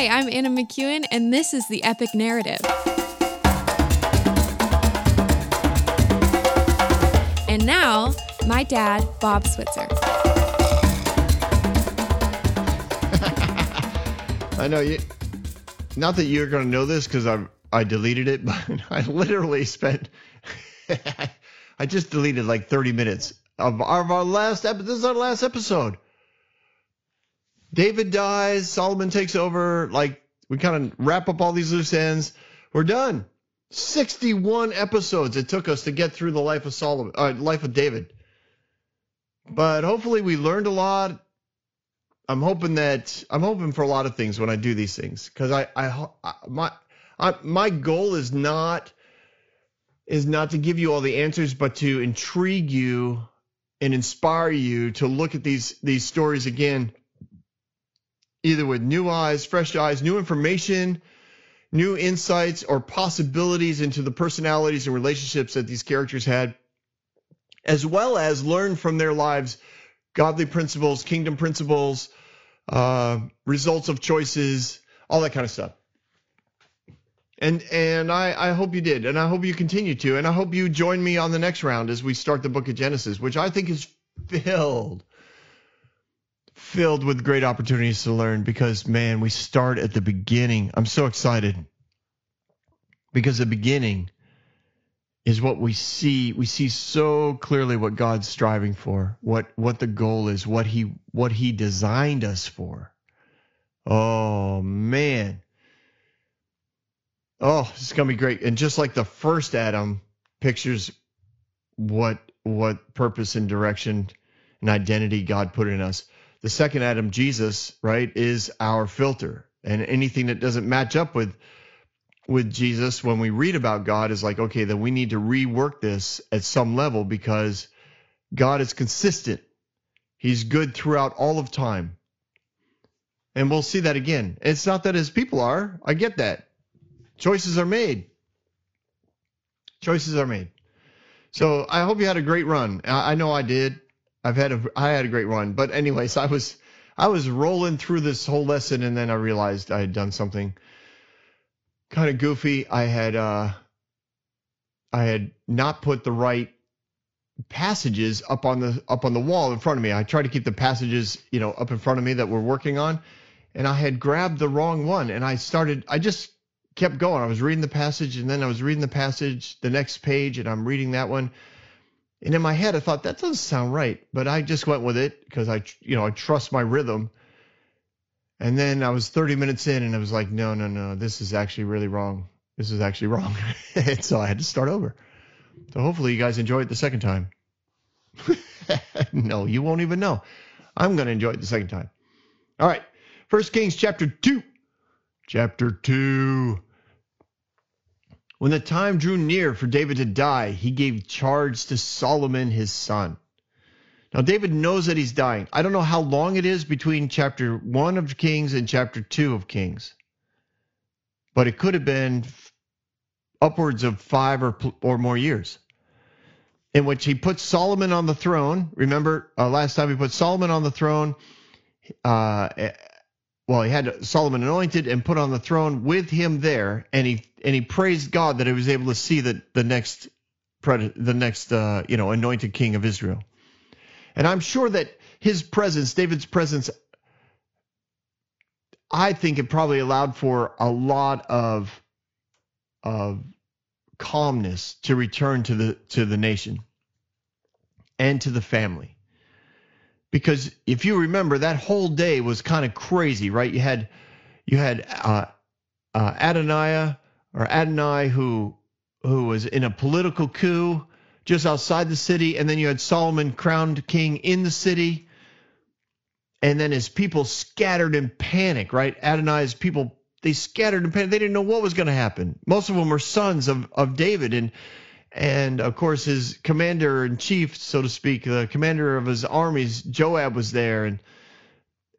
Hi, I'm Anna McEwen, and this is the Epic Narrative. And now, my dad, Bob Switzer. I know you. Not that you're going to know this because I I deleted it, but I literally spent. I just deleted like 30 minutes of our, of our last episode. This is our last episode. David dies. Solomon takes over. Like we kind of wrap up all these loose ends. We're done. 61 episodes it took us to get through the life of Solomon, uh, life of David. But hopefully we learned a lot. I'm hoping that I'm hoping for a lot of things when I do these things because I, I, I my I, my goal is not is not to give you all the answers, but to intrigue you and inspire you to look at these these stories again, either with new eyes, fresh eyes, new information, new insights, or possibilities into the personalities and relationships that these characters had, as well as learn from their lives godly principles, kingdom principles, uh, results of choices, all that kind of stuff. And and I, I hope you did, and I hope you continue to, and I hope you join me on the next round as we start the book of Genesis, which I think is filled filled with great opportunities to learn because man, we start at the beginning. I'm so excited because the beginning is what we see. We see so clearly what God's striving for, what what the goal is, what he what he designed us for. Oh man. Oh, it's gonna be great. And just like the first Adam pictures what what purpose and direction and identity God put in us. The second Adam, Jesus, right, is our filter. And anything that doesn't match up with with Jesus when we read about God is like, okay, then we need to rework this at some level because God is consistent. He's good throughout all of time. And we'll see that again. It's not that his people are. I get that. Choices are made. Choices are made. So I hope you had a great run. I, know I did. I've had a I had a great run. But anyways, I was I was rolling through this whole lesson and then I realized I had done something kind of goofy. I had uh I had not put the right passages up on the up on the wall in front of me. I tried to keep the passages, you know, up in front of me that we're working on, and I had grabbed the wrong one and I started I just kept going. I was reading the passage and then I was reading the passage, the next page, and I'm reading that one. And in my head, I thought that doesn't sound right, but I just went with it because I, you know, I trust my rhythm. And then I was 30 minutes in, and I was like, no, no, no, this is actually really wrong. This is actually wrong. and so I had to start over. So hopefully you guys enjoy it the second time. no, you won't even know. I'm going to enjoy it the second time. All right. First Kings chapter 2. Chapter 2. When the time drew near for David to die, he gave charge to Solomon his son. Now, David knows that he's dying. I don't know how long it is between chapter 1 of Kings and chapter 2 of Kings, but it could have been upwards of five or, or more years in which he puts Solomon on the throne. Remember, uh, last time he put Solomon on the throne. Uh, well, he had Solomon anointed and put on the throne with him there, and he and he praised God that he was able to see the the next the next uh, you know anointed king of Israel. And I'm sure that his presence, David's presence, I think it probably allowed for a lot of of calmness to return to the to the nation and to the family. Because if you remember, that whole day was kind of crazy, right? You had you had uh, uh, Adoniah or Adonai who who was in a political coup just outside the city, and then you had Solomon crowned king in the city, and then his people scattered in panic, right? Adonai's people they scattered in panic. They didn't know what was going to happen. Most of them were sons of of David, and and of course his commander in chief, so to speak, the commander of his armies, Joab was there, and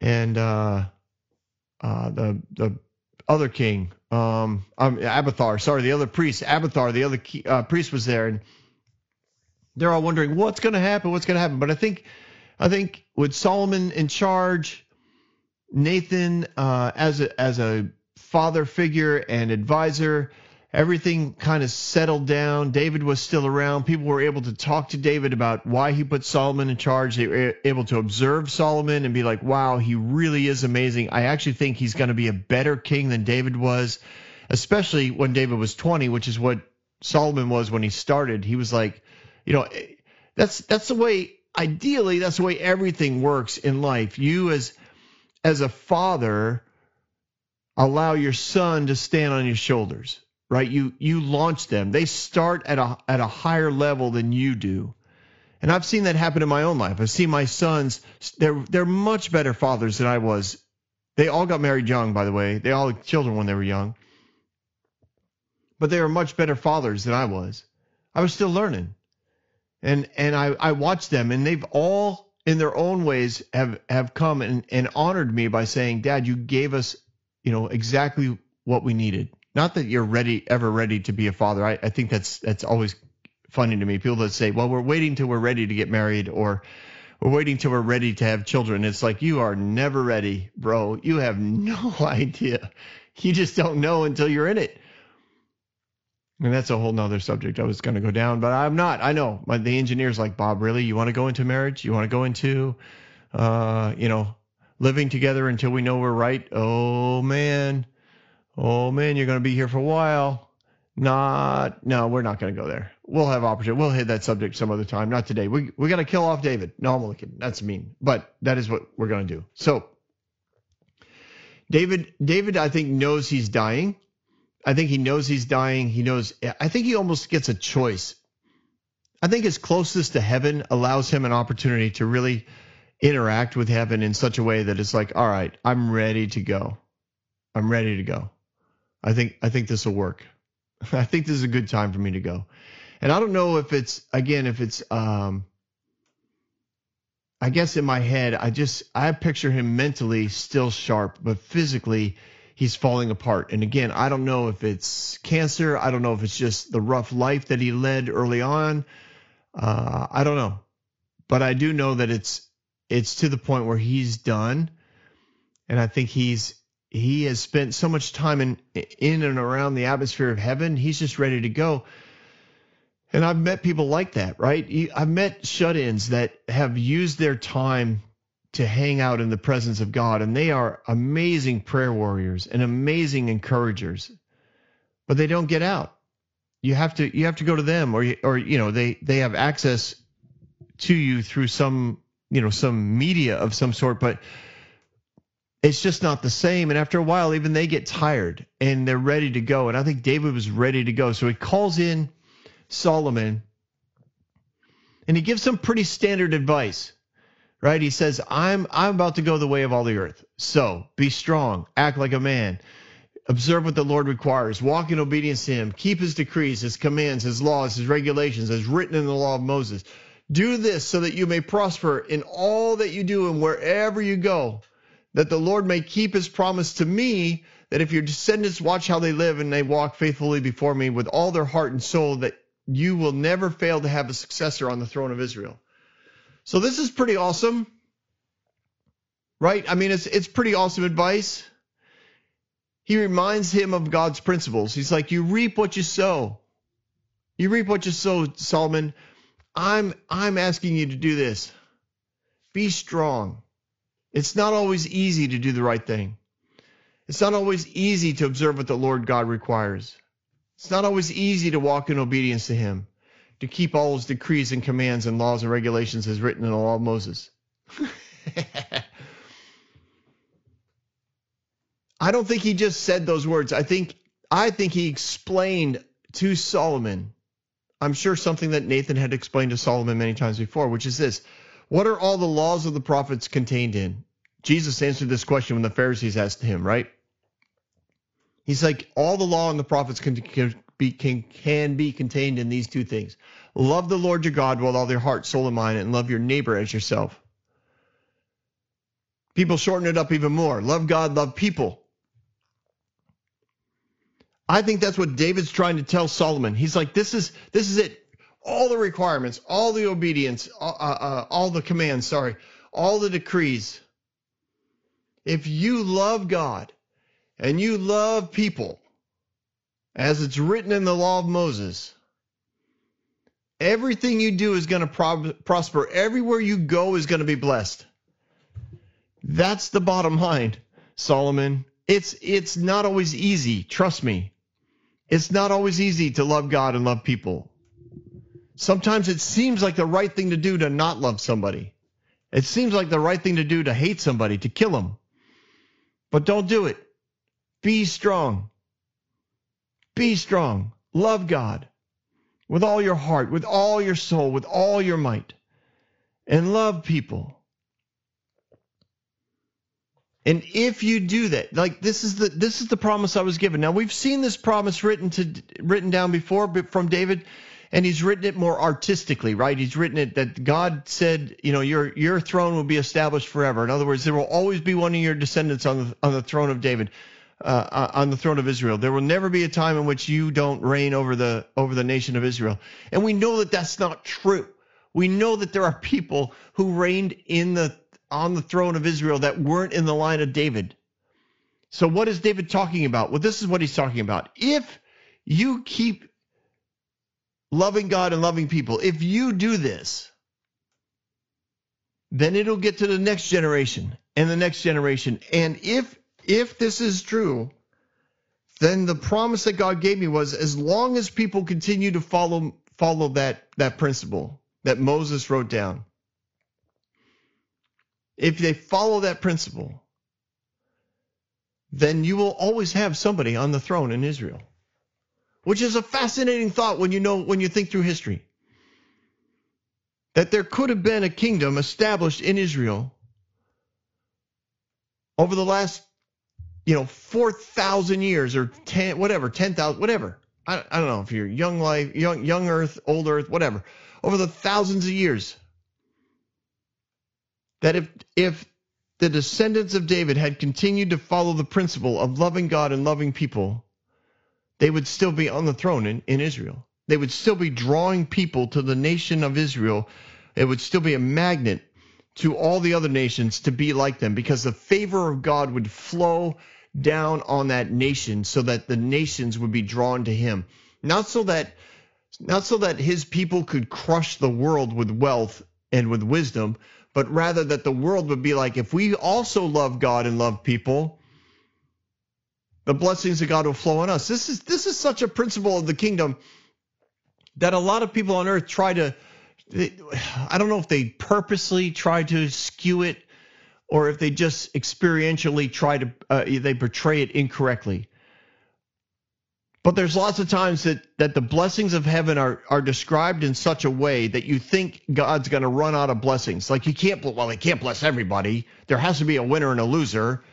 and uh, uh, the the other king, um, um, Abiathar, sorry, the other priest, Abiathar, the other key, uh, priest was there, and they're all wondering what's going to happen, what's going to happen. But I think, I think with Solomon in charge, Nathan uh, as a as a father figure and advisor. Everything kind of settled down. David was still around. People were able to talk to David about why he put Solomon in charge. They were able to observe Solomon and be like, wow, he really is amazing. I actually think he's going to be a better king than David was, especially when David was 20, which is what Solomon was when he started. He was like, you know, eh, that's that's the way ideally that's the way everything works in life. You as as a father allow your son to stand on your shoulders, right? You you launch them. They start at a at a higher level than you do. And I've seen that happen in my own life. I've seen my sons, they're they're much better fathers than I was. They all got married young, by the way. They all had children when they were young. But they were much better fathers than I was. I was still learning. And and I, I watched them and they've all in their own ways have have come and, and honored me by saying, Dad, you gave us you know, exactly what we needed. Not that you're ready, ever ready to be a father. I, I think that's that's always funny to me. People that say, "Well, we're waiting till we're ready to get married," or "We're waiting till we're ready to have children." It's like you are never ready, bro. You have no idea. You just don't know until you're in it. And that's a whole nother subject I was going to go down, but I'm not. I know. My, the engineer's like, Bob, really? You want to go into marriage? You want to go into, uh, you know, living together until we know we're right. Oh man, oh man, you're going to be here for a while. Not, no, we're not going to go there. We'll have opportunity. We'll hit that subject some other time. Not today. We we got to kill off David. No, I'm looking. That's mean, but that is what we're going to do. So, David, David, I think knows he's dying. I think he knows he's dying. He knows. I think he almost gets a choice. I think his closest to heaven allows him an opportunity to really interact with heaven in such a way that it's like, all right, I'm ready to go. I'm ready to go. I think I think this will work. I think this is a good time for me to go. And I don't know if it's again if it's um I guess in my head I just I picture him mentally still sharp, but physically he's falling apart. And again, I don't know if it's cancer, I don't know if it's just the rough life that he led early on. Uh, I don't know. But I do know that it's it's to the point where he's done, and I think he's he has spent so much time in in and around the atmosphere of heaven. He's just ready to go. And I've met people like that, right? I've met shut-ins that have used their time to hang out in the presence of God, and they are amazing prayer warriors and amazing encouragers, but they don't get out. You have to you have to go to them, or or you know they they have access to you through some you know some media of some sort, but it's just not the same. And after a while, even they get tired and they're ready to go. And I think David was ready to go. So he calls in Solomon and he gives some pretty standard advice. Right? He says, I'm I'm about to go the way of all the earth. So be strong, act like a man, observe what the Lord requires, walk in obedience to him, keep his decrees, his commands, his laws, his regulations, as written in the law of Moses. Do this so that you may prosper in all that you do and wherever you go, that the Lord may keep his promise to me, that if your descendants watch how they live and they walk faithfully before me with all their heart and soul, that you will never fail to have a successor on the throne of Israel. So this is pretty awesome. Right? I mean, it's it's pretty awesome advice. He reminds him of God's principles. He's like, you reap what you sow. You reap what you sow, Solomon. I'm I'm asking you to do this. Be strong. It's not always easy to do the right thing. It's not always easy to observe what the Lord God requires. It's not always easy to walk in obedience to him, to keep all his decrees and commands and laws and regulations as written in the law of Moses. I don't think he just said those words. I think I think he explained to Solomon I'm sure something that Nathan had explained to Solomon many times before, which is this What are all the laws of the prophets contained in? Jesus answered this question when the Pharisees asked him, right? He's like, all the law and the prophets can, can, be, can, can be contained in these two things love the Lord your God with all your heart, soul, and mind, and love your neighbor as yourself. People shorten it up even more love God, love people. I think that's what David's trying to tell Solomon. He's like, this is this is it. All the requirements, all the obedience, uh, uh, uh, all the commands. Sorry, all the decrees. if you love God and you love people, as it's written in the law of Moses, everything you do is going to pro- prosper. Everywhere you go is going to be blessed. That's the bottom line, Solomon. It's it's not always easy, trust me. It's not always easy to love God and love people. Sometimes it seems like the right thing to do to not love somebody. It seems like the right thing to do to hate somebody, to kill them. But don't do it. Be strong. Be strong. Love God with all your heart, with all your soul, with all your might. And love people. And if you do that, like this is the this is the promise I was given. Now we've seen this promise written to written down before but from David, and he's written it more artistically, right? He's written it that God said, you know, your your throne will be established forever. In other words, there will always be one of your descendants on the on the throne of David, uh, uh on the throne of Israel. There will never be a time in which you don't reign over the over the nation of Israel. And we know that that's not true. We know that there are people who reigned in the on the throne of Israel that weren't in the line of David. So what is David talking about? Well, this is what he's talking about. If you keep loving God and loving people, if you do this, then it'll get to the next generation and the next generation. And if if this is true, then the promise that God gave me was as long as people continue to follow follow that that principle that Moses wrote down, if they follow that principle, then you will always have somebody on the throne in Israel. Which is a fascinating thought when you know when you think through history. That there could have been a kingdom established in Israel over the last, you know, 4,000 years or 10 whatever, 10,000 whatever. I, I don't know if you're young life, young young earth, old earth, whatever. Over the thousands of years that if if the descendants of David had continued to follow the principle of loving God and loving people, they would still be on the throne in, in Israel. They would still be drawing people to the nation of Israel. It would still be a magnet to all the other nations to be like them because the favor of God would flow down on that nation so that the nations would be drawn to him. Not so that not so that his people could crush the world with wealth and with wisdom, but rather that the world would be like, if we also love God and love people, the blessings of God will flow on us. This is this is such a principle of the kingdom that a lot of people on earth try to. I don't know if they purposely try to skew it, or if they just experientially try to uh, they portray it incorrectly. But there's lots of times that, that the blessings of heaven are, are described in such a way that you think God's going to run out of blessings. Like you can't, well, he can't bless everybody. There has to be a winner and a loser.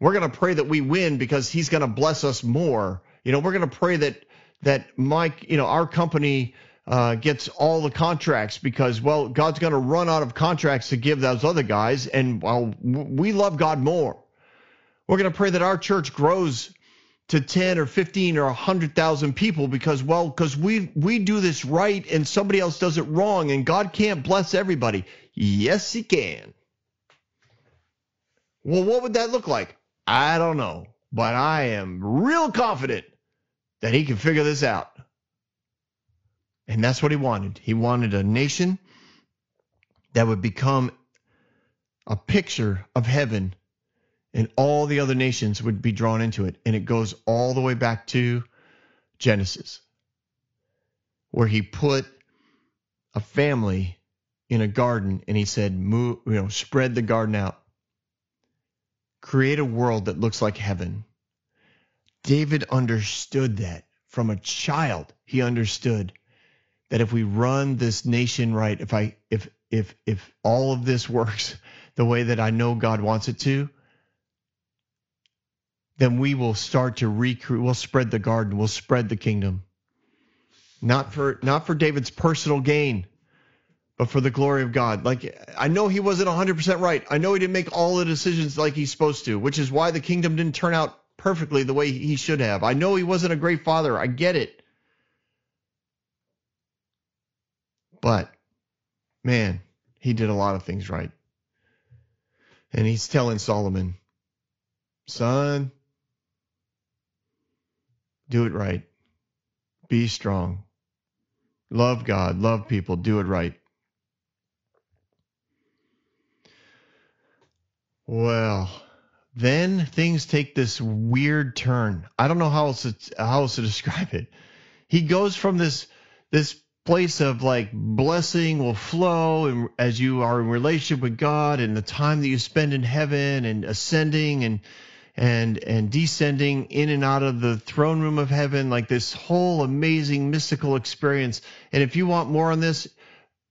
We're going to pray that we win because he's going to bless us more. You know, we're going to pray that, that Mike, you know, our company uh, gets all the contracts because, well, God's going to run out of contracts to give those other guys. And, well, we love God more. We're going to pray that our church grows to 10 or 15 or 100,000 people because well because we we do this right and somebody else does it wrong and God can't bless everybody. Yes, he can. Well, what would that look like? I don't know, but I am real confident that he can figure this out. And that's what he wanted. He wanted a nation that would become a picture of heaven and all the other nations would be drawn into it. And it goes all the way back to Genesis, where he put a family in a garden and he said, move, you know, spread the garden out. Create a world that looks like heaven. David understood that from a child. He understood that if we run this nation right, if I if if if all of this works the way that I know God wants it to, then we will start to recruit. We'll spread the garden. We'll spread the kingdom. Not for not for David's personal gain, but for the glory of God. Like I know he wasn't 100% right. I know he didn't make all the decisions like he's supposed to, which is why the kingdom didn't turn out perfectly the way he should have. I know he wasn't a great father. I get it. But man, he did a lot of things right. And he's telling Solomon, son, do it right. Be strong. Love God, love people, do it right. Well, then things take this weird turn. I don't know how else to, how else to describe it. He goes from this this place of like blessing will flow and as you are in relationship with God and the time that you spend in heaven and ascending and and and descending in and out of the throne room of heaven like this whole amazing mystical experience and if you want more on this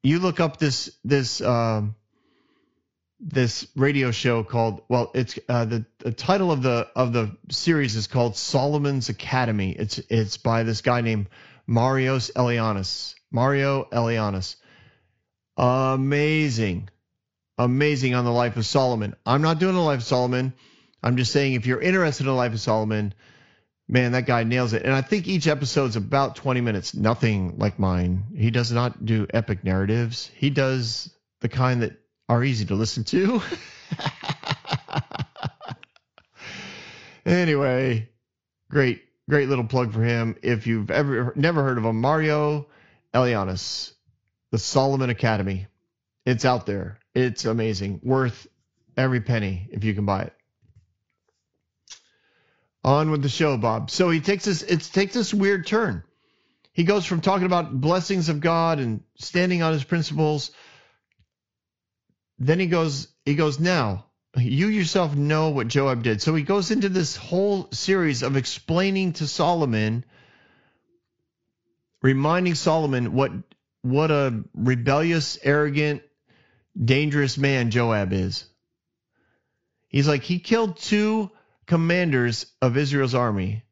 you look up this this um this radio show called well it's uh, the, the title of the of the series is called Solomon's Academy. It's it's by this guy named Marios Elianis. Mario Elianis. Amazing. Amazing on the life of Solomon. I'm not doing the life of Solomon. I'm just saying if you're interested in the life of Solomon man that guy nails it. And I think each episode's about 20 minutes. Nothing like mine. He does not do epic narratives. He does the kind that are easy to listen to. anyway, great, great little plug for him. If you've ever never heard of him, Mario Elianis, the Solomon Academy. It's out there. It's amazing. Worth every penny if you can buy it. On with the show, Bob. So he takes this it takes this weird turn. He goes from talking about blessings of God and standing on his principles then he goes he goes now you yourself know what Joab did. So he goes into this whole series of explaining to Solomon, reminding Solomon what what a rebellious, arrogant, dangerous man Joab is. He's like he killed two commanders of Israel's army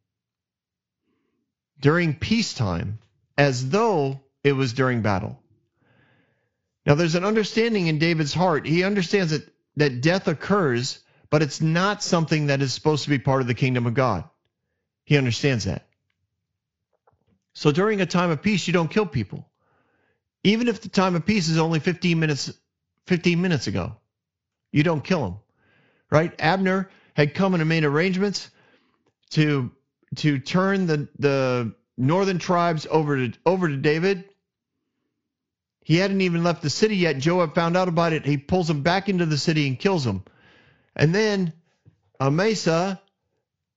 during peacetime as though it was during battle. Now, there's an understanding in David's heart. He understands that, that death occurs, but it's not something that is supposed to be part of the kingdom of God. He understands that. So during a time of peace, you don't kill people. Even if the time of peace is only 15 minutes 15 minutes ago. You don't kill them. Right? Abner had come and made arrangements to to turn the the northern tribes over to over to David he hadn't even left the city yet. Joab found out about it. He pulls him back into the city and kills him. And then Amasa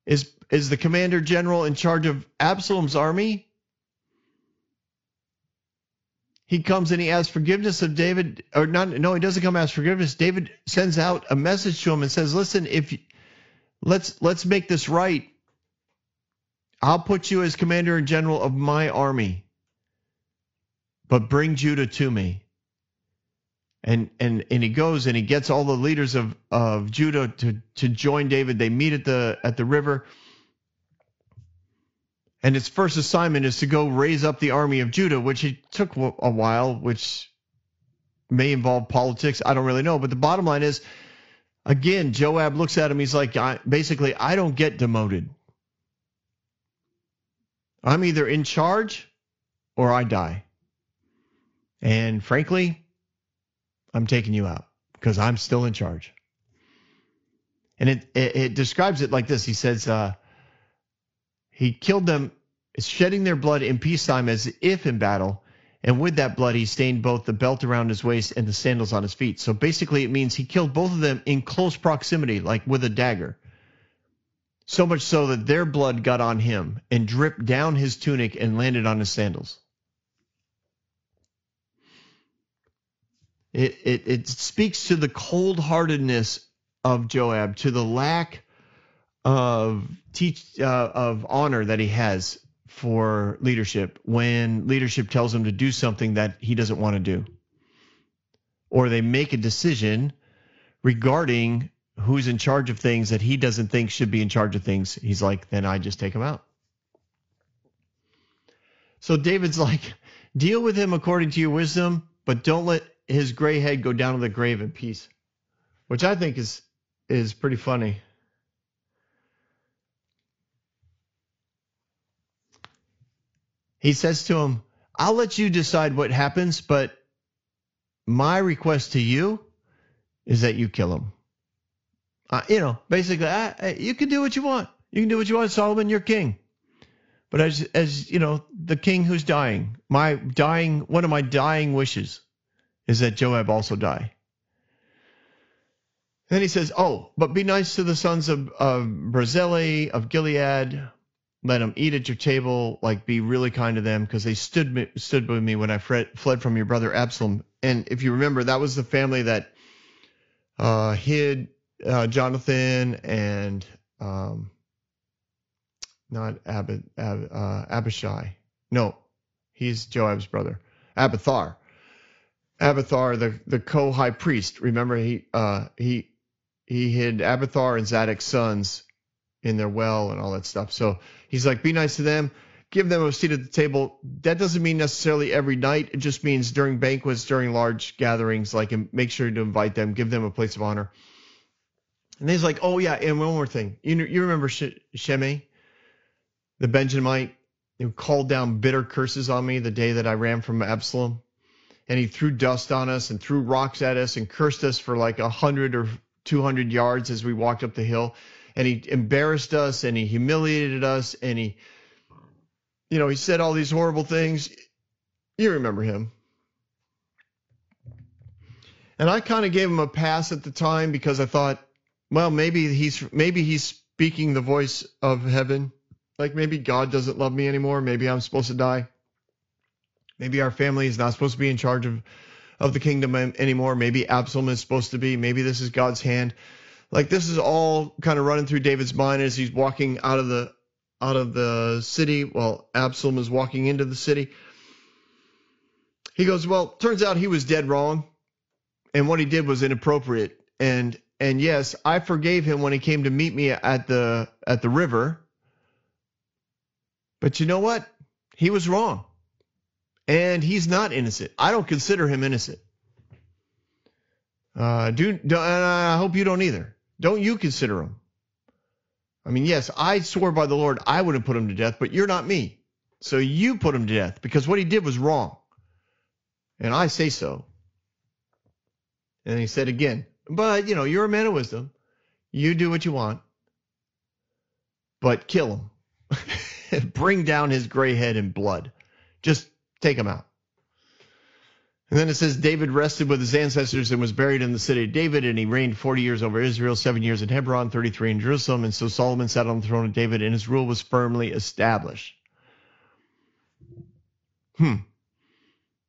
is is the commander general in charge of Absalom's army. He comes and he asks forgiveness of David, or not? No, he doesn't come ask forgiveness. David sends out a message to him and says, "Listen, if let's let's make this right. I'll put you as commander in general of my army." But bring Judah to me. And and and he goes and he gets all the leaders of, of Judah to, to join David. They meet at the at the river. And his first assignment is to go raise up the army of Judah, which it took a while, which may involve politics. I don't really know. But the bottom line is, again, Joab looks at him. He's like, I, basically, I don't get demoted. I'm either in charge or I die. And frankly, I'm taking you out because I'm still in charge. And it, it, it describes it like this. He says, uh, he killed them, shedding their blood in peacetime as if in battle. And with that blood, he stained both the belt around his waist and the sandals on his feet. So basically, it means he killed both of them in close proximity, like with a dagger. So much so that their blood got on him and dripped down his tunic and landed on his sandals. It, it, it speaks to the cold heartedness of Joab, to the lack of teach uh, of honor that he has for leadership when leadership tells him to do something that he doesn't want to do, or they make a decision regarding who's in charge of things that he doesn't think should be in charge of things. He's like, then I just take him out. So David's like, deal with him according to your wisdom, but don't let his gray head go down to the grave in peace, which I think is is pretty funny. He says to him, I'll let you decide what happens, but my request to you is that you kill him. Uh, you know, basically, I, I, you can do what you want. You can do what you want, Solomon. You're king. But as as you know, the king who's dying, my dying, one of my dying wishes is that Joab also die. Then he says, "Oh, but be nice to the sons of of Barzillai of Gilead. Let them eat at your table. Like be really kind to them because they stood me, stood with me when I fled, from your brother Absalom. And if you remember, that was the family that uh, hid uh, Jonathan and um, not Ab, Ab, uh, Abishai. No, he's Joab's brother, Abiathar. Abiathar, the the co-high priest. Remember, he uh, he he hid Abiathar and Zadok's sons in their well and all that stuff. So he's like, be nice to them, give them a seat at the table. That doesn't mean necessarily every night. It just means during banquets, during large gatherings, like make sure to invite them, give them a place of honor. And he's like, oh yeah, and one more thing. You you remember Shimei, the Benjamite, who called down bitter curses on me the day that I ran from Absalom, and he threw dust on us and threw rocks at us and cursed us for like a hundred or two hundred yards as we walked up the hill, and he embarrassed us and he humiliated us and he, you know, he said all these horrible things. You remember him. And I kind of gave him a pass at the time because I thought well, maybe he's maybe he's speaking the voice of heaven. Like maybe God doesn't love me anymore. Maybe I'm supposed to die. Maybe our family is not supposed to be in charge of of the kingdom anymore. Maybe Absalom is supposed to be. Maybe this is God's hand. Like this is all kind of running through David's mind as he's walking out of the out of the city. Well, Absalom is walking into the city. He goes, well, turns out he was dead wrong, and what he did was inappropriate. And and yes, I forgave him when he came to meet me at the at the river. But you know what? He was wrong. And he's not innocent. I don't consider him innocent. Uh, do, do I hope you don't either. Don't you consider him? I mean, yes, I swore by the Lord I wouldn't put him to death, but you're not me. So you put him to death because what he did was wrong. And I say so. And he said again, but, you know, you're a man of wisdom. You do what you want. But kill him. Bring down his gray head in blood. Just take him out. And then it says David rested with his ancestors and was buried in the city of David, and he reigned 40 years over Israel, seven years in Hebron, 33 in Jerusalem. And so Solomon sat on the throne of David, and his rule was firmly established. Hmm.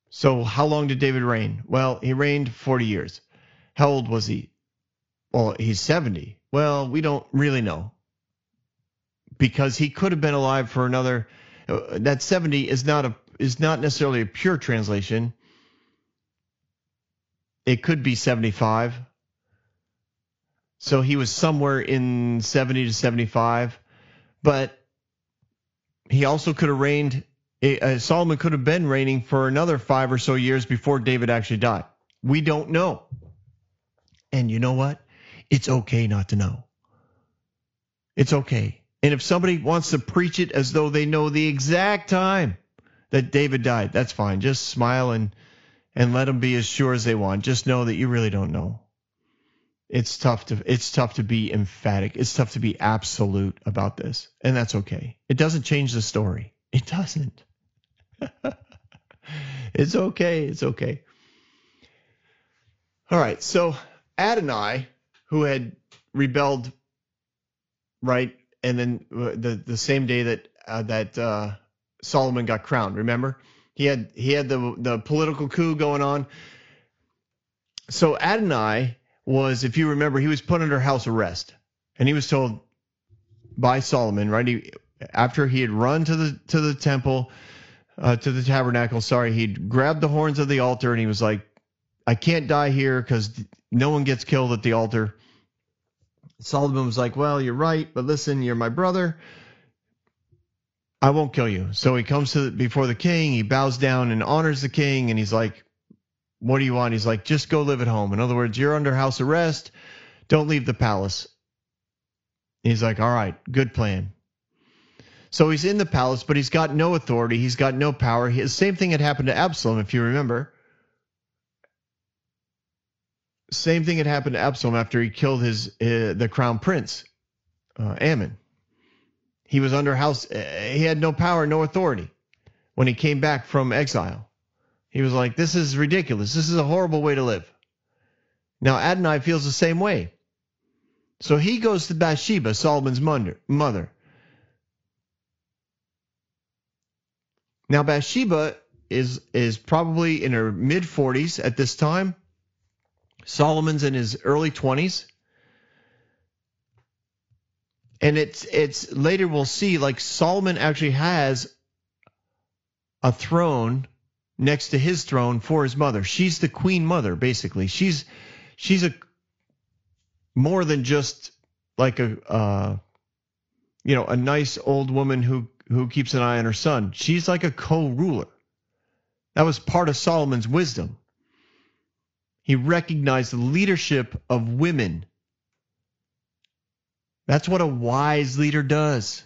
So how long did David reign? Well, he reigned 40 years. How old was he? Well, he's 70. Well, we don't really know because he could have been alive for another. Uh, that 70 is not a is not necessarily a pure translation. It could be 75. So he was somewhere in 70 to 75, but he also could have reigned. Uh, Solomon could have been reigning for another five or so years before David actually died. We don't know. And you know what? It's okay not to know. It's okay. And if somebody wants to preach it as though they know the exact time that David died, that's fine. Just smile and and let them be as sure as they want. Just know that you really don't know. It's tough to it's tough to be emphatic. It's tough to be absolute about this. And that's okay. It doesn't change the story. It doesn't. it's okay. It's okay. All right. So Adonai, who had rebelled, right, and then uh, the the same day that uh, that uh, Solomon got crowned. Remember, he had he had the the political coup going on. So Adonai was, if you remember, he was put under house arrest, and he was told by Solomon, right? He, after he had run to the to the temple, uh, to the tabernacle. Sorry, he'd grabbed the horns of the altar, and he was like, "I can't die here because no one gets killed at the altar. Solomon was like, Well, you're right, but listen, you're my brother. I won't kill you. So he comes to the, before the king, he bows down and honors the king, and he's like, What do you want? He's like, Just go live at home. In other words, you're under house arrest. Don't leave the palace. He's like, All right, good plan. So he's in the palace, but he's got no authority. He's got no power. The same thing had happened to Absalom, if you remember. same thing had happened to Absalom after he killed his uh, the crown prince, uh, Amnon. He was under house. Uh, he had no power, no authority when he came back from exile. He was like, "This is ridiculous. This is a horrible way to live." Now Adonai feels the same way. So he goes to Bathsheba, Solomon's mother. Now Bathsheba is is probably in her mid 40s at this time. Solomon's in his early 20s. And it's it's later we'll see like Solomon actually has a throne next to his throne for his mother. She's the queen mother basically. She's she's a more than just like a uh, you know a nice old woman who who keeps an eye on her son. She's like a co-ruler. That was part of Solomon's wisdom. He recognized the leadership of women. That's what a wise leader does.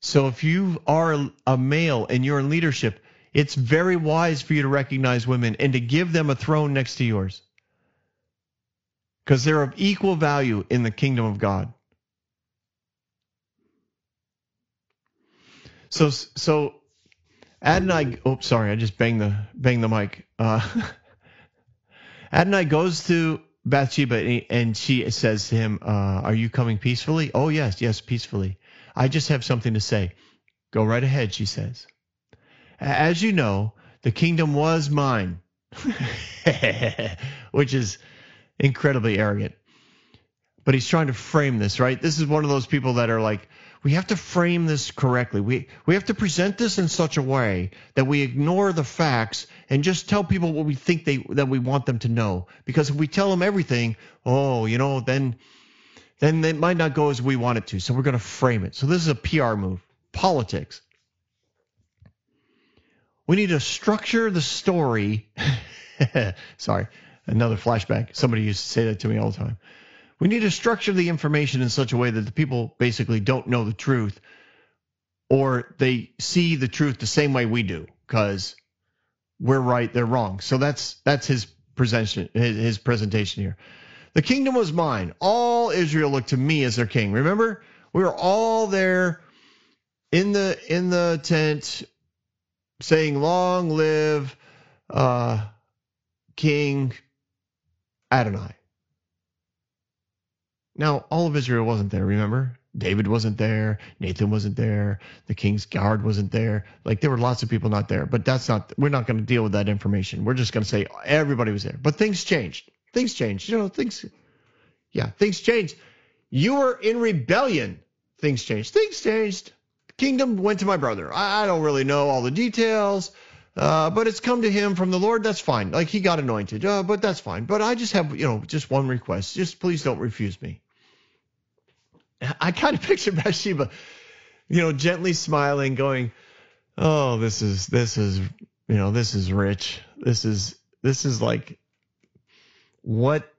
So if you are a male and you're in leadership, it's very wise for you to recognize women and to give them a throne next to yours. Because they're of equal value in the kingdom of God. So so Adonai oh sorry, I just banged the banged the mic. Uh goes to Bathsheba and she says to him, uh, Are you coming peacefully? Oh, yes, yes, peacefully. I just have something to say. Go right ahead, she says. As you know, the kingdom was mine, which is incredibly arrogant. But he's trying to frame this, right? This is one of those people that are like, we have to frame this correctly. We we have to present this in such a way that we ignore the facts and just tell people what we think they that we want them to know. Because if we tell them everything, oh, you know, then then it might not go as we want it to. So we're going to frame it. So this is a PR move. Politics. We need to structure the story. Sorry, another flashback. Somebody used to say that to me all the time. We need to structure the information in such a way that the people basically don't know the truth or they see the truth the same way we do because we're right, they're wrong. So that's that's his presentation his, his presentation here. The kingdom was mine. All Israel looked to me as their king. Remember? We were all there in the in the tent saying long live uh, King Adonai. Now, all of Israel wasn't there, remember? David wasn't there, Nathan wasn't there, the king's guard wasn't there. Like there were lots of people not there, but that's not we're not going to deal with that information. We're just going to say everybody was there. But things changed. Things changed. You know, things yeah, things changed. You were in rebellion. Things changed. Things changed. The kingdom went to my brother. I, I don't really know all the details. Uh, but it's come to him from the Lord. That's fine. Like he got anointed, uh, but that's fine. But I just have, you know, just one request. Just please don't refuse me. I kind of picture Bathsheba, you know, gently smiling, going, "Oh, this is this is you know this is rich. This is this is like what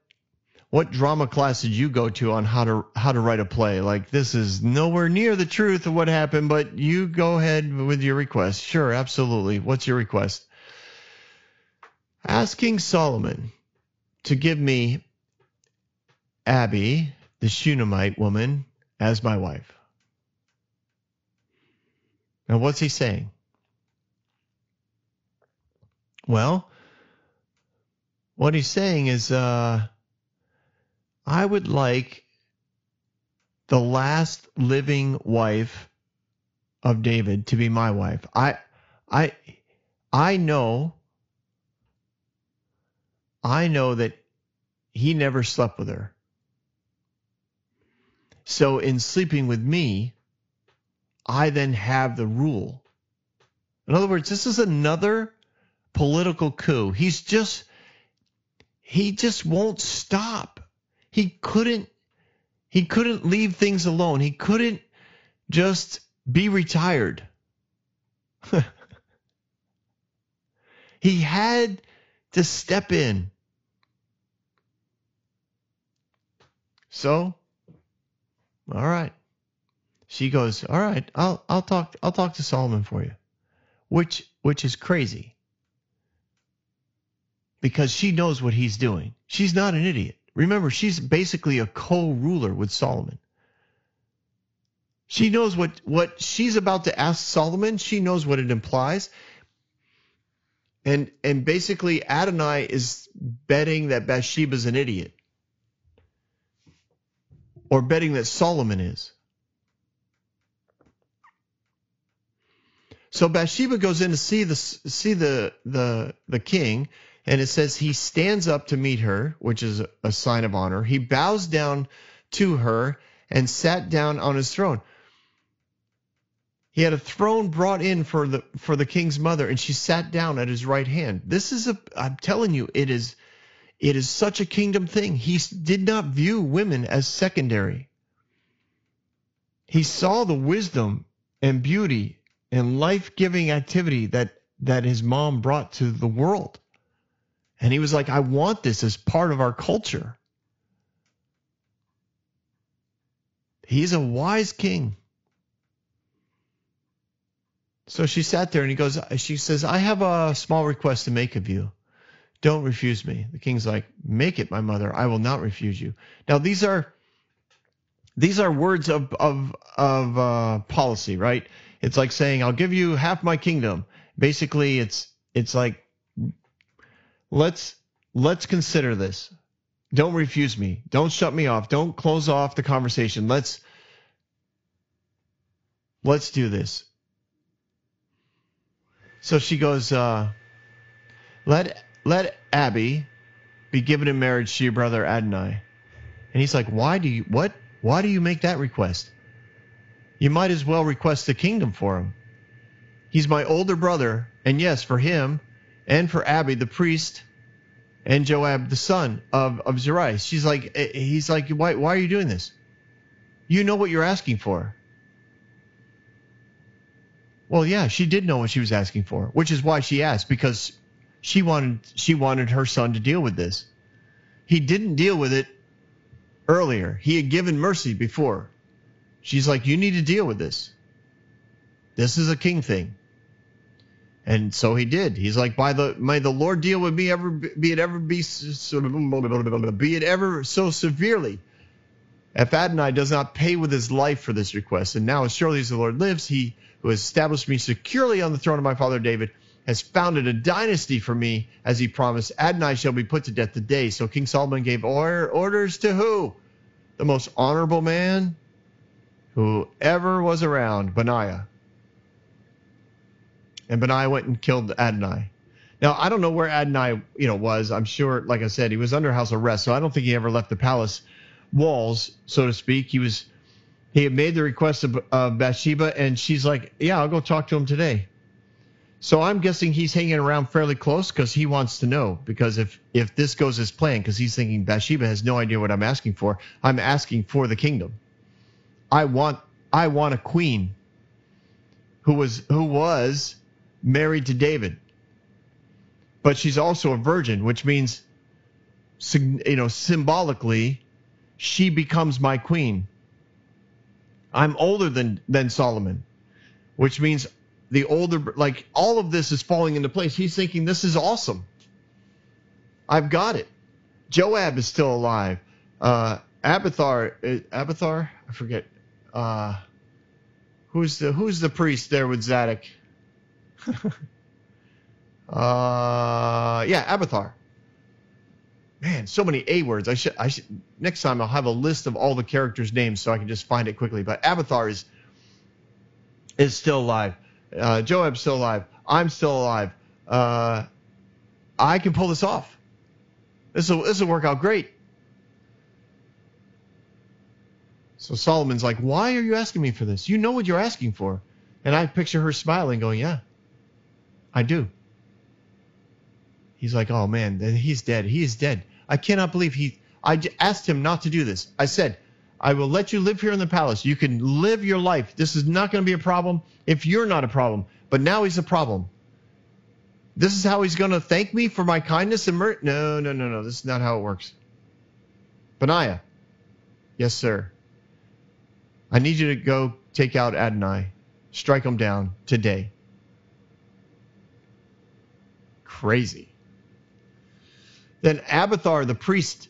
what drama class did you go to on how to how to write a play? Like this is nowhere near the truth of what happened, but you go ahead with your request. Sure, absolutely. What's your request? Asking Solomon to give me Abby, the Shunammite woman, as my wife. Now, what's he saying? Well, what he's saying is, uh, I would like the last living wife of David to be my wife. I, I, I know, I know that he never slept with her. So in sleeping with me, I then have the rule. In other words, this is another political coup. He's just, he just won't stop. He couldn't, he couldn't leave things alone. He couldn't just be retired. he had to step in. So all right. She goes, All right, I'll I'll talk I'll talk to Solomon for you. Which which is crazy. because she knows what he's doing. She's not an idiot. Remember, she's basically a co-ruler with Solomon. She knows what, what she's about to ask Solomon. She knows what it implies. And and basically Adonai is betting that Bathsheba's an idiot. Or betting that Solomon is. So Bathsheba goes in to see the see the the the king, and it says he stands up to meet her, which is a sign of honor. He bows down to her and sat down on his throne. He had a throne brought in for the for the king's mother, and she sat down at his right hand. This is a I'm telling you, it is it is such a kingdom thing. He did not view women as secondary. He saw the wisdom and beauty and life-giving activity that that his mom brought to the world. And he was like, I want this as part of our culture. He's a wise king. So she sat there and he goes, she says, I have a small request to make of you. Don't refuse me. The king's like, make it, my mother. I will not refuse you. Now these are these are words of of of uh, policy, right? It's like saying, I'll give you half my kingdom. Basically, it's it's like let's let's consider this. Don't refuse me. Don't shut me off. Don't close off the conversation. Let's let's do this. So she goes, uh, let let Abby be given in marriage to your brother Adonijah. And he's like, Why do you what? Why do you make that request? You might as well request the kingdom for him. He's my older brother, and yes, for him and for Abby, the priest, and Joab, the son of, of Zeruiah. She's like, eh, he's like, why, why are you doing this? You know what you're asking for. Well, yeah, she did know what she was asking for, which is why she asked because she wanted she wanted her son to deal with this. He didn't deal with it earlier. He had given mercy before. She's like, "You need to deal with this. This is a king thing." And so he did. He's like, "By the may the Lord deal with me ever be it ever be be it ever so severely." If Adonijah does not pay with his life for this request, and now as surely as the Lord lives, he who has established me securely on the throne of my father David, has founded a dynasty for me, as he promised. Adonijah shall be put to death today. So King Solomon gave orders to who? The most honorable man who ever was around, Benaiah. And Benaiah went and killed Adonijah. Now I don't know where Adonijah, you know, was. I'm sure, like I said, he was under house arrest, so I don't think he ever left the palace walls, so to speak. He was he had made the request of, of Bathsheba, and she's like, "Yeah, I'll go talk to him today." So I'm guessing he's hanging around fairly close because he wants to know. Because if if this goes as planned, because he's thinking Bathsheba has no idea what I'm asking for, I'm asking for the kingdom. I want I want a queen who was who was married to David, but she's also a virgin, which means, you know, symbolically, she becomes my queen. I'm older than than Solomon, which means the older like all of this is falling into place. He's thinking this is awesome. I've got it. Joab is still alive. Uh, Abiathar, uh, Abiathar, I forget. Uh, who's the who's the priest there with Zadok? uh, yeah, Abiathar man, so many A words. I should, I should, next time I'll have a list of all the characters' names so I can just find it quickly. But Abiathar is, is still alive. Uh, Joab's still alive. I'm still alive. Uh, I can pull this off. This will, this will work out great. So Solomon's like, why are you asking me for this? You know what you're asking for. And I picture her smiling, going, yeah, I do. He's like, oh man, then he's dead. He is dead. I cannot believe he. I asked him not to do this. I said, I will let you live here in the palace. You can live your life. This is not going to be a problem if you're not a problem. But now he's a problem. This is how he's going to thank me for my kindness and mercy. No, no, no, no. This is not how it works. Benaiah. Yes, sir. I need you to go take out Adonijah. Strike him down today. Crazy. Then Abiathar, the priest,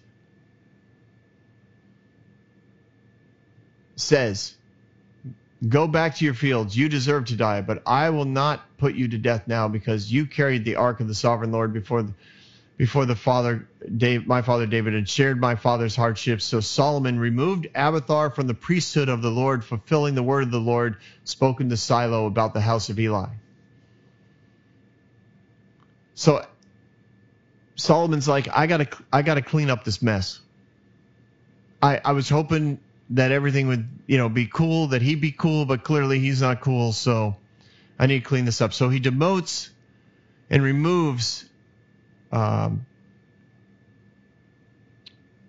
says, Go back to your fields. You deserve to die, but I will not put you to death now because you carried the ark of the sovereign Lord before the, before the father Dave, my father David had shared my father's hardships. So Solomon removed Abiathar from the priesthood of the Lord, fulfilling the word of the Lord spoken to Shiloh about the house of Eli. So Solomon's like, I gotta I gotta clean up this mess. I I was hoping that everything would, you know, be cool, that he'd be cool, but clearly he's not cool, so I need to clean this up. So he demotes and removes um,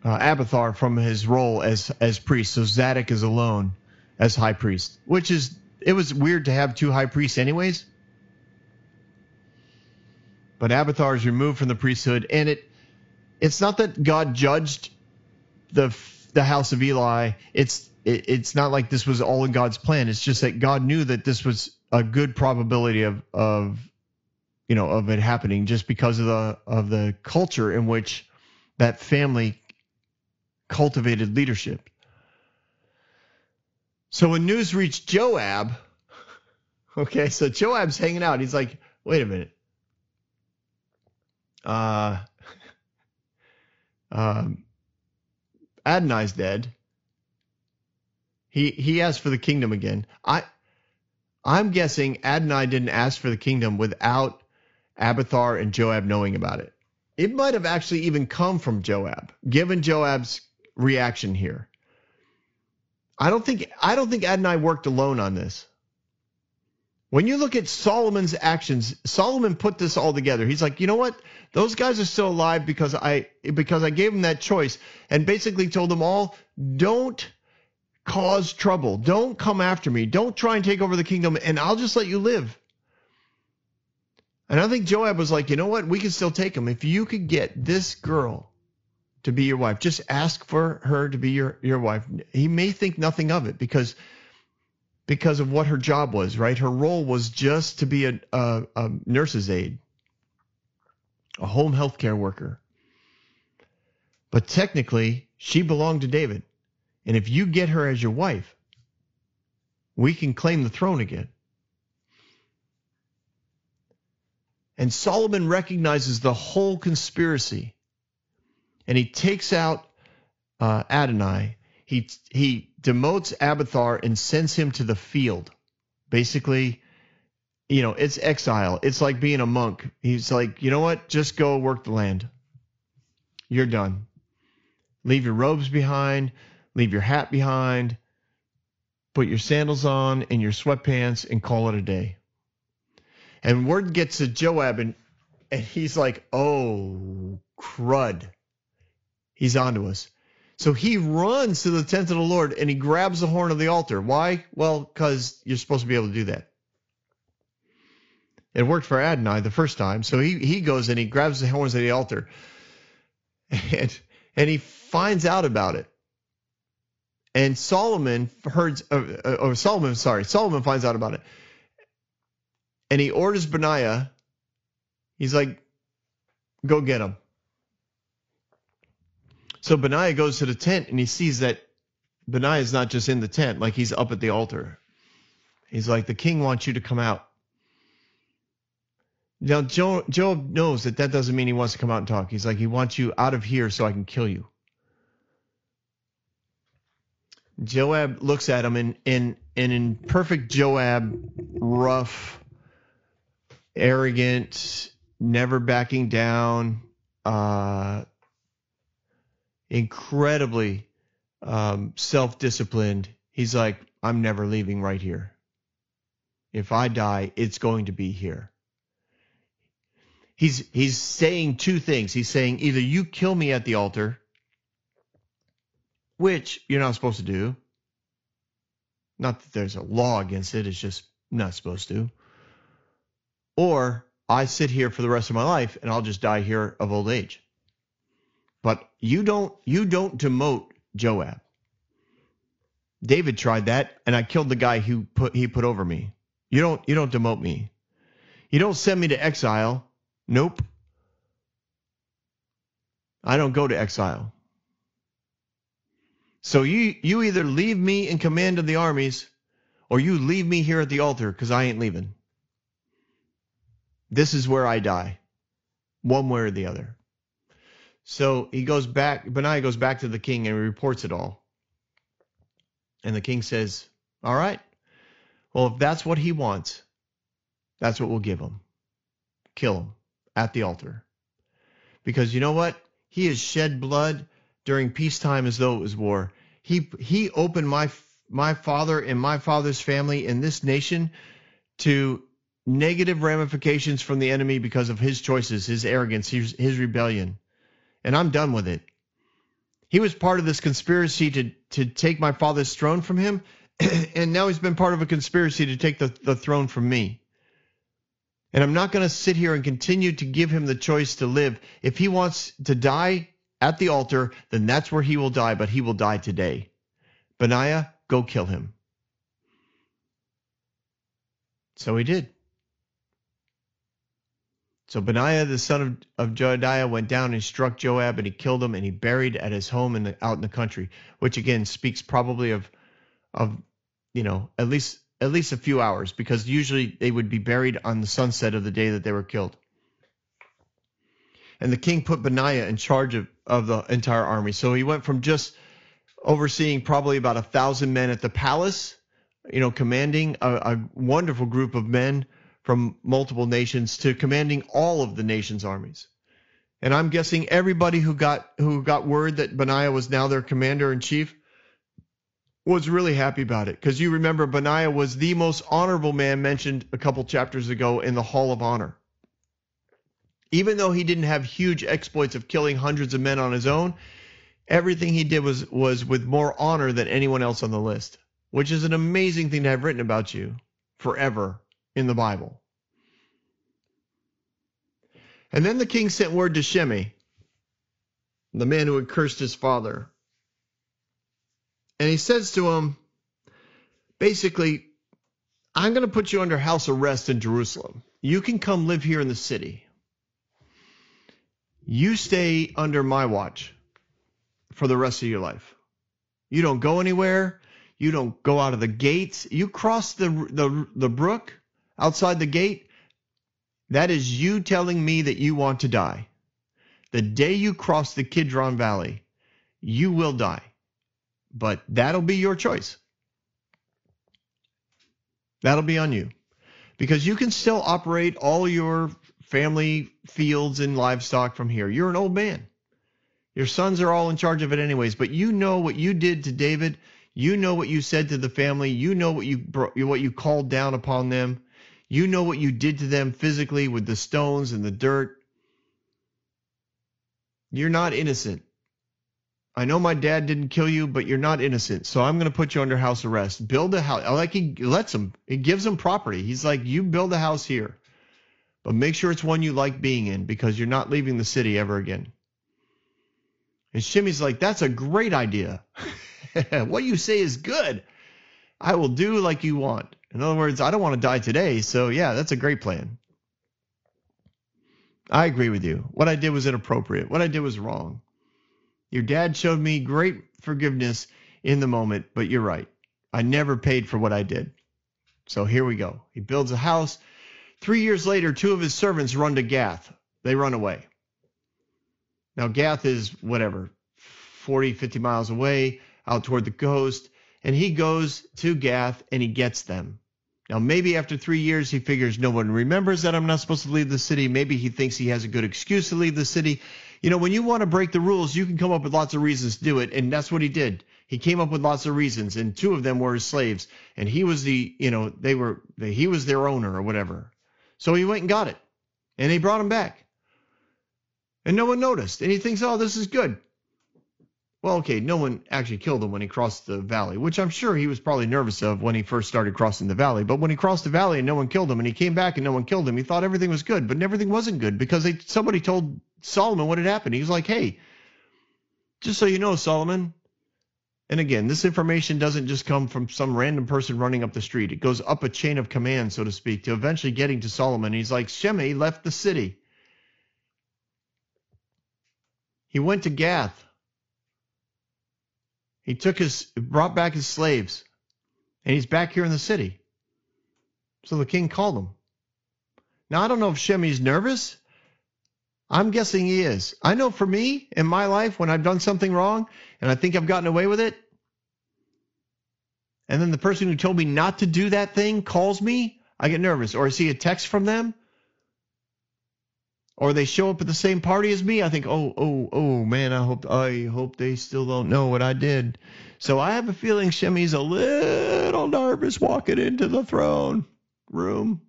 uh, Abiathar from his role as as priest. So Zadok is alone as high priest, which is it was weird to have two high priests anyways. But Abiathar is removed from the priesthood, and it it's not that God judged the the house of Eli. It's it, it's not like this was all in God's plan. It's just that God knew that this was a good probability of of you know of it happening just because of the of the culture in which that family cultivated leadership. So when news reached Joab, okay, so Joab's hanging out. He's like, wait a minute. Uh, um, Adonijah's dead. He he asked for the kingdom again. I I'm guessing Adonijah didn't ask for the kingdom without Abiathar and Joab knowing about it. It might have actually even come from Joab, given Joab's reaction here. I don't think I don't think Adonijah worked alone on this. When you look at Solomon's actions, Solomon put this all together. He's like, you know what? Those guys are still alive because I because I gave them that choice and basically told them all, don't cause trouble. Don't come after me. Don't try and take over the kingdom and I'll just let you live. And I think Joab was like, you know what? We can still take him. If you could get this girl to be your wife, just ask for her to be your, your wife. He may think nothing of it because because of what her job was, right? Her role was just to be a, a, a nurse's aide a home health care worker. But technically, she belonged to David. And if you get her as your wife, we can claim the throne again. And Solomon recognizes the whole conspiracy. And he takes out uh, Adonijah. He, he demotes Abiathar and sends him to the field. Basically, you know, it's exile. It's like being a monk. He's like, you know what? Just go work the land. You're done. Leave your robes behind, leave your hat behind, put your sandals on and your sweatpants and call it a day. And word gets to Joab and, and he's like, oh, crud. He's onto us. So he runs to the tent of the Lord and he grabs the horn of the altar. Why? Well, because you're supposed to be able to do that. It worked for Adonijah the first time. So he, he goes and he grabs the horns of the altar and, and he finds out about it. And Solomon heard, uh, uh, or Solomon, sorry, Solomon finds out about it. And he orders Benaiah, he's like, go get him. So Benaiah goes to the tent and he sees that Benaiah is not just in the tent, like he's up at the altar. He's like, the king wants you to come out. Now, Joab, knows that that doesn't mean he wants to come out and talk. He's like, he wants you out of here so I can kill you. Joab looks at him and, and, and in perfect Joab, rough, arrogant, never backing down, uh, incredibly um, self disciplined. He's like, I'm never leaving right here. If I die, it's going to be here he's he's saying two things. He's saying either you kill me at the altar, which you're not supposed to do. Not that there's a law against it, it's just not supposed to. Or I sit here for the rest of my life and I'll just die here of old age. But you don't you don't demote Joab. David tried that and I killed the guy who put he put over me. You don't you don't demote me. You don't send me to exile Nope. I don't go to exile. So you you either leave me in command of the armies or you leave me here at the altar cuz I ain't leaving. This is where I die. One way or the other. So he goes back Benaiah goes back to the king and reports it all. And the king says, "All right. Well, if that's what he wants, that's what we'll give him. Kill him at the altar." Because you know what? He has shed blood during peacetime as though it was war. He he opened my my father and my father's family in this nation to negative ramifications from the enemy because of his choices, his arrogance, his, his rebellion. And I'm done with it. He was part of this conspiracy to to take my father's throne from him, and now he's been part of a conspiracy to take the, the throne from me. And I'm not going to sit here and continue to give him the choice to live. If he wants to die at the altar, then that's where he will die, but he will die today. Benaiah, go kill him. So he did. So Benaiah, the son of, of went down and struck Joab, and he killed him, and he buried at his home in the, out in the country, which again speaks probably of, of, you know, at least at least a few hours because usually they would be buried on the sunset of the day that they were killed. And the king put Benaiah in charge of, of the entire army. So he went from just overseeing probably about a thousand men at the palace, you know, commanding a, a wonderful group of men from multiple nations to commanding all of the nation's armies. And I'm guessing everybody who got who got word that Benaiah was now their commander in chief was really happy about it because you remember Benaiah was the most honorable man mentioned a couple chapters ago in the Hall of Honor. Even though he didn't have huge exploits of killing hundreds of men on his own, everything he did was was with more honor than anyone else on the list, which is an amazing thing to have written about you forever in the Bible. And then the king sent word to Shimei, the man who had cursed his father, and he says to him, basically, I'm going to put you under house arrest in Jerusalem. You can come live here in the city. You stay under my watch for the rest of your life. You don't go anywhere. You don't go out of the gates. You cross the, the, the brook outside the gate. That is you telling me that you want to die. The day you cross the Kidron Valley, you will die but that'll be your choice. That'll be on you because you can still operate all your family fields and livestock from here. You're an old man. Your sons are all in charge of it anyways, but you know what you did to David. You know what you said to the family. You know what you what you called down upon them. You know what you did to them physically with the stones and the dirt. You're not innocent. I know my dad didn't kill you, but you're not innocent. So I'm going to put you under house arrest. Build a house. Like he lets him, he gives him property. He's like, you build a house here, but make sure it's one you like being in because you're not leaving the city ever again. And Shimei's like, that's a great idea. what you say is good. I will do like you want. In other words, I don't want to die today. So yeah, that's a great plan. I agree with you. What I did was inappropriate. What I did was wrong. Your dad showed me great forgiveness in the moment, but you're right. I never paid for what I did. So here we go. He builds a house. Three years later, two of his servants run to Gath. They run away. Now, Gath is whatever, 40, 50 miles away out toward the coast. And he goes to Gath and he gets them. Now, maybe after three years, he figures no one remembers that I'm not supposed to leave the city. Maybe he thinks he has a good excuse to leave the city. You know, when you want to break the rules, you can come up with lots of reasons to do it, and that's what he did. He came up with lots of reasons, and two of them were his slaves, and he was the, you know, they were, he was their owner or whatever. So he went and got it, and they brought him back, and no one noticed, and he thinks, oh, this is good. Well, okay, no one actually killed him when he crossed the valley, which I'm sure he was probably nervous of when he first started crossing the valley. But when he crossed the valley and no one killed him, and he came back and no one killed him, he thought everything was good. But everything wasn't good because they, somebody told Solomon what had happened. He was like, hey, just so you know, Solomon. And again, this information doesn't just come from some random person running up the street. It goes up a chain of command, so to speak, to eventually getting to Solomon. He's like, Shimei left the city. He went to Gath. He took his brought back his slaves, and he's back here in the city. So the king called him. Now I don't know if Shimei's nervous. I'm guessing he is. I know for me in my life when I've done something wrong and I think I've gotten away with it, and then the person who told me not to do that thing calls me, I get nervous. Or I see a text from them, or they show up at the same party as me. I think, oh, oh, oh, man, I hope I hope they still don't know what I did. So I have a feeling Shimei's a little nervous walking into the throne room.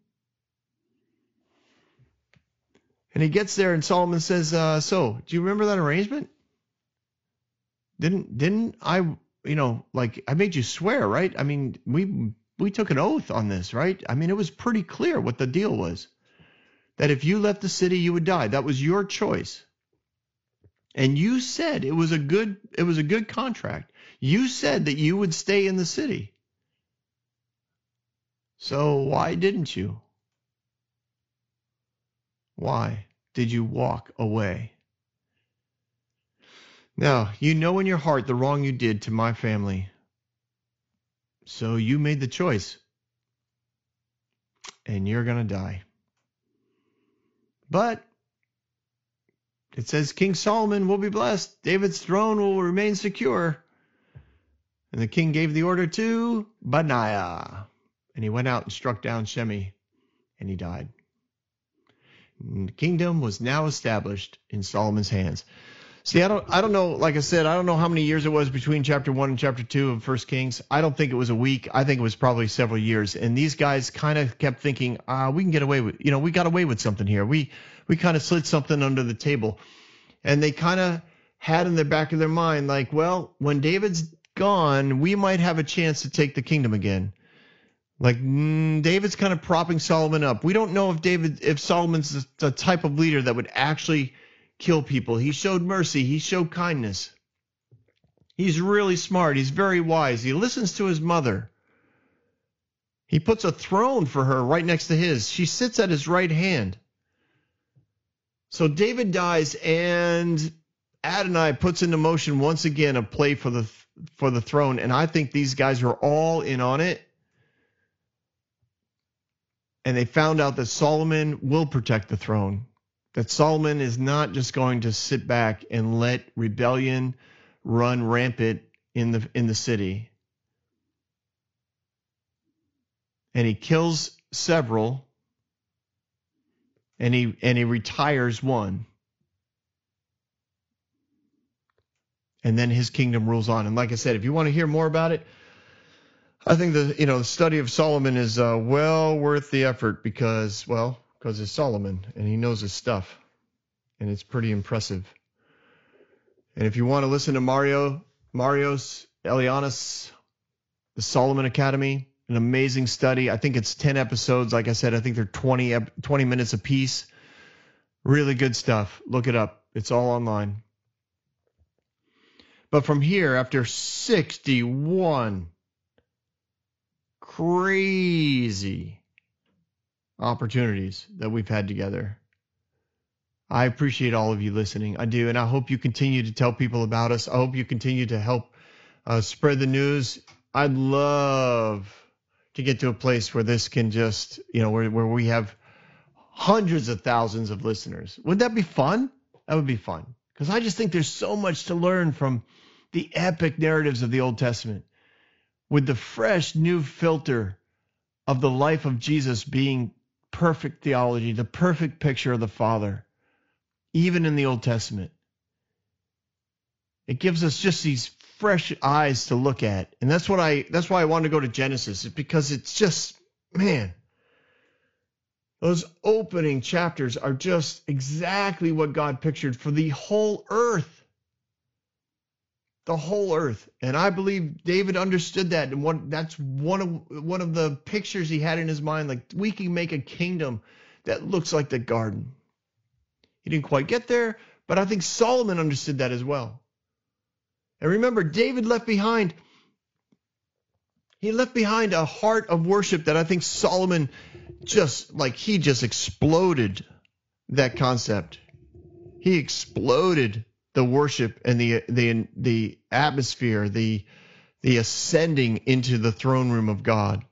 And he gets there, and Solomon says, uh, "So, do you remember that arrangement? Didn't didn't I, you know, like I made you swear, right? I mean, we we took an oath on this, right? I mean, it was pretty clear what the deal was. That if you left the city, you would die. That was your choice. And you said it was a good it was a good contract. You said that you would stay in the city. So why didn't you? Why did you walk away? Now, you know in your heart the wrong you did to my family. So you made the choice. And you're going to die. But it says King Solomon will be blessed. David's throne will remain secure. And the king gave the order to Benaiah. And he went out and struck down Shimei, and he died. And the kingdom was now established in Solomon's hands. See, I don't, I don't know. Like I said, I don't know how many years it was between chapter one and chapter two of First Kings. I don't think it was a week. I think it was probably several years. And these guys kind of kept thinking, ah, we can get away with, you know, we got away with something here. We, we kind of slid something under the table, and they kind of had in the back of their mind, like, well, when David's gone, we might have a chance to take the kingdom again. Like mm, David's kind of propping Solomon up. We don't know if David, if Solomon's the, the type of leader that would actually kill people. He showed mercy. He showed kindness. He's really smart. He's very wise. He listens to his mother. He puts a throne for her right next to his. She sits at his right hand. So David dies, and Adonijah puts into motion once again a play for the for the throne, and I think these guys are all in on it and they found out that Solomon will protect the throne. That Solomon is not just going to sit back and let rebellion run rampant in the in the city. And he kills several and he and he retires one. And then his kingdom rules on. And like I said, if you want to hear more about it, I think the you know the study of Solomon is uh, well worth the effort because well because it's Solomon and he knows his stuff, and it's pretty impressive. And if you want to listen to Mario Marios Elianis, the Solomon Academy, an amazing study. I think it's 10 episodes. Like I said, I think they're 20 20 minutes a piece. Really good stuff. Look it up. It's all online. But from here, after 61 crazy opportunities that we've had together. I appreciate all of you listening. I do. And I hope you continue to tell people about us. I hope you continue to help uh, spread the news. I'd love to get to a place where this can just, you know, where, where we have hundreds of thousands of listeners. Would that be fun? That would be fun. Because I just think there's so much to learn from the epic narratives of the Old Testament with the fresh new filter of the life of Jesus being perfect theology, the perfect picture of the Father, even in the Old Testament. It gives us just these fresh eyes to look at. And that's what I that's why I wanted to go to Genesis, is because it's just, man, those opening chapters are just exactly what God pictured for the whole earth the whole earth. And I believe David understood that. And one that's one of one of the pictures he had in his mind. Like we can make a kingdom that looks like the garden. He didn't quite get there, but I think Solomon understood that as well. And remember, David left behind. He left behind a heart of worship that I think Solomon just like he just exploded that concept. He exploded the worship and the the the atmosphere, the the ascending into the throne room of God.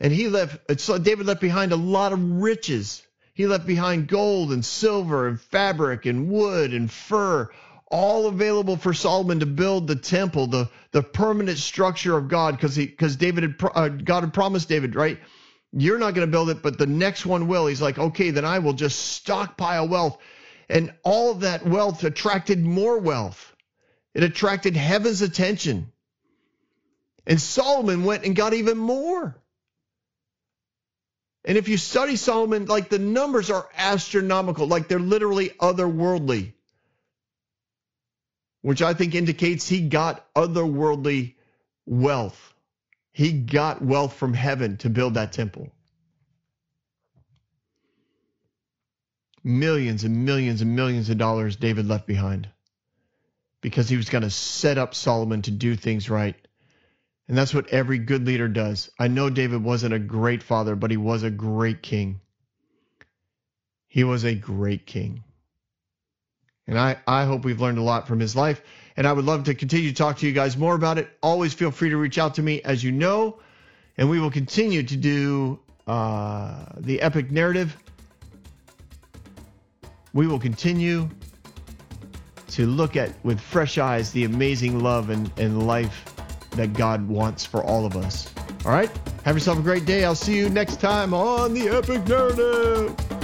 And he left so David left behind a lot of riches. He left behind gold and silver and fabric and wood and fur, all available for Solomon to build the temple, the the permanent structure of God, because he because David had uh, God had promised David, right? You're not going to build it, but the next one will. He's like, okay, then I will just stockpile wealth, and all of that wealth attracted more wealth. It attracted heaven's attention, and Solomon went and got even more. And if you study Solomon, like the numbers are astronomical, like they're literally otherworldly which I think indicates he got otherworldly wealth. He got wealth from heaven to build that temple. Millions and millions and millions of dollars David left behind because he was going to set up Solomon to do things right. And that's what every good leader does. I know David wasn't a great father, but he was a great king. He was a great king. And I, I hope we've learned a lot from his life. And I would love to continue to talk to you guys more about it. Always feel free to reach out to me, as you know. And we will continue to do uh, the epic narrative. We will continue to look at with fresh eyes the amazing love and, and life that God wants for all of us. All right? Have yourself a great day. I'll see you next time on the epic narrative.